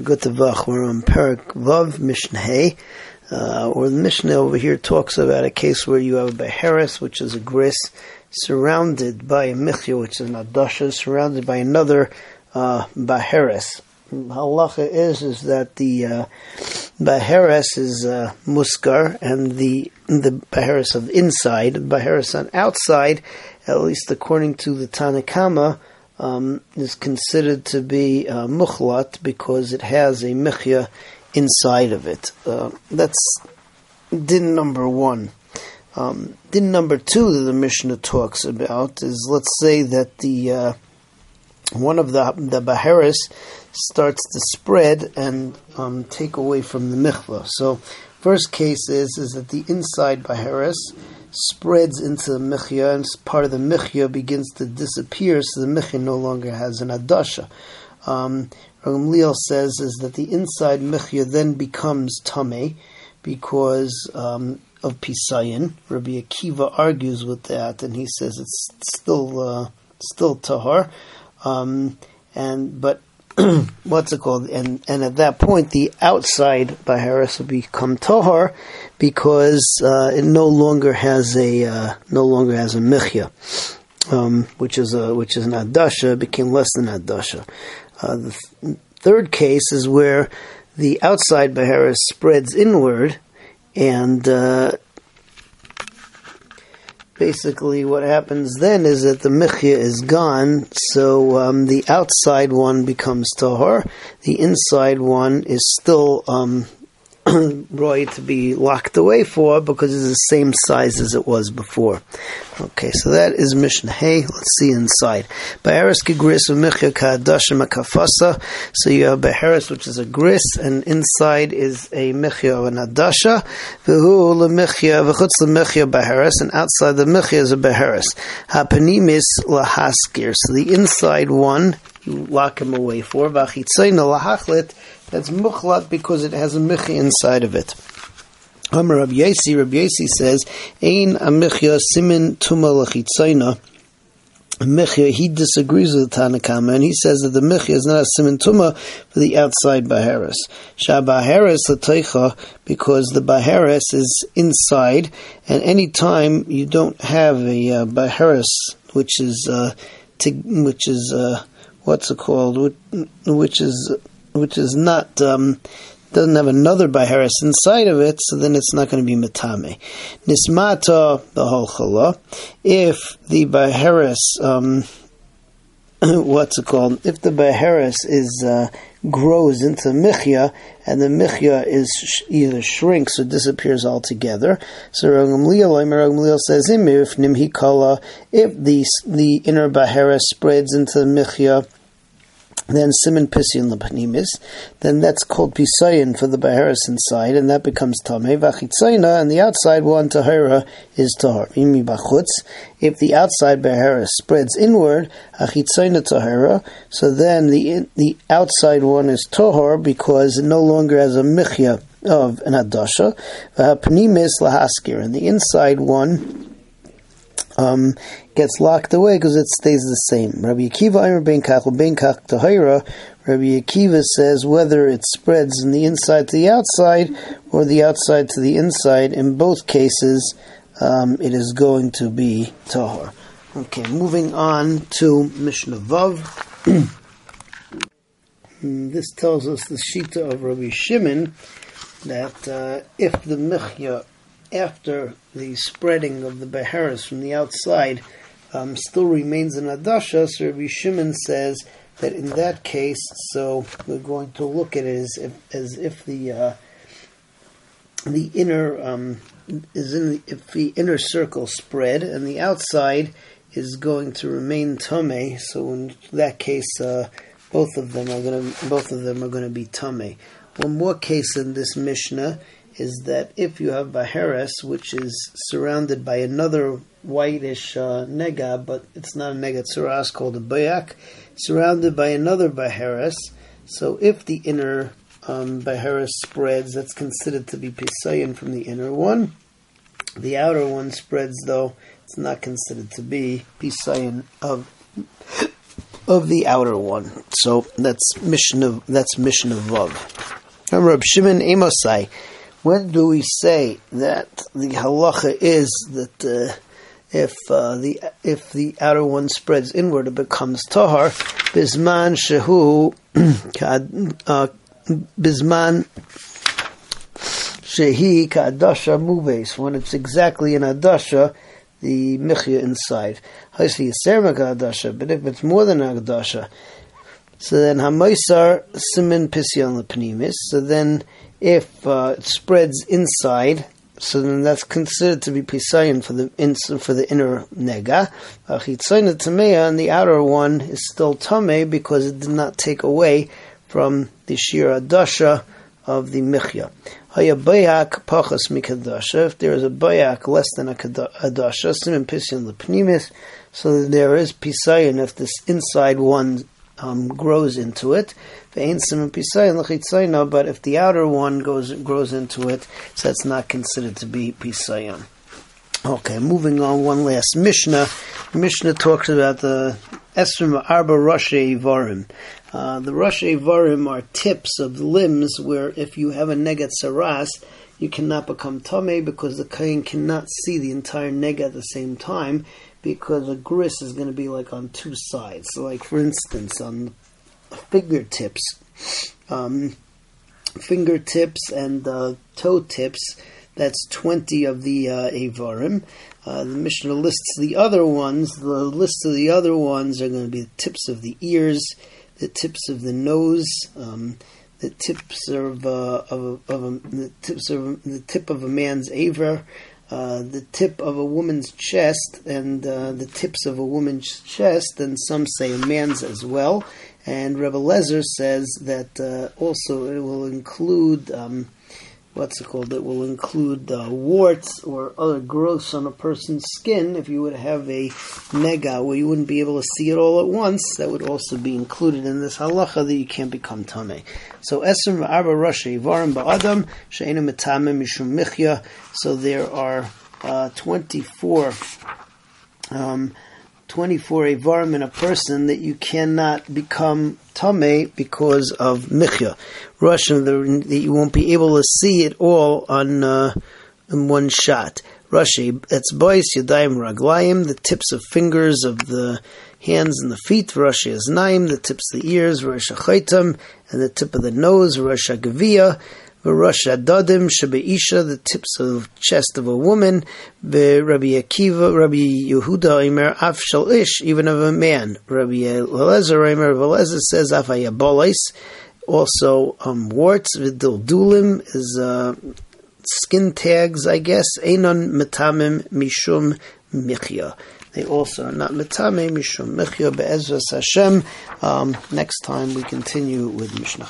Good to Vach. We're on Perak Vav Mishnah. Uh, or the Mishnah over here talks about a case where you have a beheres, which is a gris, surrounded by a michya, which is an adasha, surrounded by another uh, beheres. Halacha is is that the uh, is uh, muskar, and the the beheres of inside, beheres on outside, at least according to the Tanakama, um, is considered to be uh, mukhlat because it has a michya inside of it. Uh, that's din number one. Um, din number two that the Mishnah talks about is let's say that the uh, one of the the baharis starts to spread and um, take away from the mikvah. So, first case is is that the inside baharis spreads into the michya, and part of the michya begins to disappear, so the michya no longer has an adasha. Um, Leal says is that the inside michya then becomes tame because um, of pisayin. Rabbi Akiva argues with that, and he says it's still uh, still tahar. Um, and but what's it called? And and at that point, the outside baharis will become tahar because uh, it no longer has a uh, no longer has a michya, um, which is a which is an adasha became less than adasha. Uh, the th- third case is where the outside baharis spreads inward, and uh, basically what happens then is that the michya is gone, so um, the outside one becomes tahor, the inside one is still um, Roy to be locked away for because it's the same size as it was before. Okay, so that is Mishnah Hey. Let's see inside. Beheres gris u'michya ka'adasha makafasa. So you have beheres, which is a gris, and inside is a michya of an adasha. V'hu l'michya v'chutz l'michya beheres, and outside the michya is a beheres. Ha'panimis lahaskir. So the inside one you lock him away for. Lahachlit that's mukhlat because it has a michi inside of it. Amar Rabbi Yasi, Rabbi Yasi says, Ein amichya simin tuma lachitzayna. Michya, he disagrees with the Tanakama, and he says that the Michya is not a simin tuma for the outside Baharis. Shah Baharis lateicha, because the Baharis is inside, and any time you don't have a uh, Baharis, which is, uh, which is, uh, what's it called, which is which is not um, doesn't have another baharis inside of it, so then it's not going to be metame. Nismata the whole chala. If the baharis, um, what's it called? If the baharis is uh, grows into michya, and the michya is sh- either shrinks or disappears altogether. So Ragam says, if the the inner baharis spreads into the michya then simin pisyon lepanimis, then that's called pisayin for the baharis inside, and that becomes tameh. Vachitzayna, and the outside one tahira is tahar. Imi bachutz. If the outside baharis spreads inward, achitzayna tahira, so then the the outside one is tahar because it no longer has a michya of an adasha. Panimis lahaskir, and the inside one um, gets locked away because it stays the same. Rabbi Akiva Aimer Ben Kach Ben Kach Tahira. Rabbi Akiva says whether it spreads in the inside to the outside or the outside to the inside, in both cases, um, it is going to be tahor. Okay, moving on to Mishnah Vav. this tells us the shita of Rabbi Shimon that uh, if the michya after the spreading of the Beharis from the outside um, still remains in Adasha, so Rabbi Shimon says that in that case, so we're going to look at it as if, as if the uh, the inner um, is in the, if the inner circle spread and the outside is going to remain tame. So in that case, uh, both of them are going to both of them are going to be tame. One more case in this Mishnah is that if you have Baharis, which is surrounded by another whitish uh, nega, but it's not a nega tzuras called a bayak, surrounded by another Baharis, so if the inner um, Baharis spreads, that's considered to be Pisayan from the inner one. The outer one spreads, though, it's not considered to be Pisayan of of the outer one. So that's Mishnah. That's Mishnah Vav. Rab Shimon Amosai. When do we say that the halacha is that uh, if uh, the if the outer one spreads inward, it becomes tahar? Bisman shehu uh, bisman shehi ka'adasha muves. When it's exactly in adasha, the michya inside. I see adasha, but if it's more than adasha, so then hamaisar simin pisyon lepnimis. So then if uh, it spreads inside, so then that's considered to be pisayin for the for the inner nega. Achitzayna tameya, and the outer one is still tame because it did not take away from the shir adasha of the michya. Hayabayak pachas mikadasha. If there is a bayak less than a kadasha, simin pisyon lepnimis. So there is pisayin if this inside one um, grows into it. But if the outer one goes grows into it, so that's not considered to be pisayon. Okay, moving on. One last Mishnah. Mishnah talks about the Esrim Arba Rashi Varim. Uh, the Rashi Varim are tips of limbs where if you have a Negat Saras, you cannot become Tame because the Kain cannot see the entire Nega at the same time because a gris is going to be like on two sides. So, like for instance, on fingertips, um, fingertips and uh, toe tips, that's 20 of the uh, Avarim. Uh, the Mishnah lists the other ones. The list of the other ones are going to be the tips of the ears, the tips of the nose, um, the tips of, uh, of, of the tips of the tip of a man's aver, uh, the tip of a woman's chest and uh, the tips of a woman's chest, and some say a man's as well. And Rebbe Lezer says that uh, also it will include. Um, what's it called? It will include uh, warts or other growths on a person's skin. If you would have a nega where you wouldn't be able to see it all at once, that would also be included in this halacha that you can't become tame. So esrim arba rashi varim ba'adam she'enu metamim mishum michya. So there are uh, twenty four. Um, 24 avarim in a person that you cannot become tame because of michya. Russian, that you won't be able to see it all on uh, in one shot. Rashi, it's bois yadayim raglayim, the tips of fingers of the hands and the feet. Rashi is naim, the tips of the ears. Rashi Rosh and the tip of the nose. Rashi Rosh Gavia. Rosh Adadim Shabeisha, the tips of the chest of a woman, the Rabbi Akiva, Rabbi Yehuda Imer Af Ish, even of a man. Rabbi Elezer Imer Elezer says Af also um, warts, Vidildulim is uh, skin tags, I guess, Einon Metamim Mishum Michya. They also are not Metame Mishum Michya Be'ezras Hashem. Um, next time we continue with Mishnah.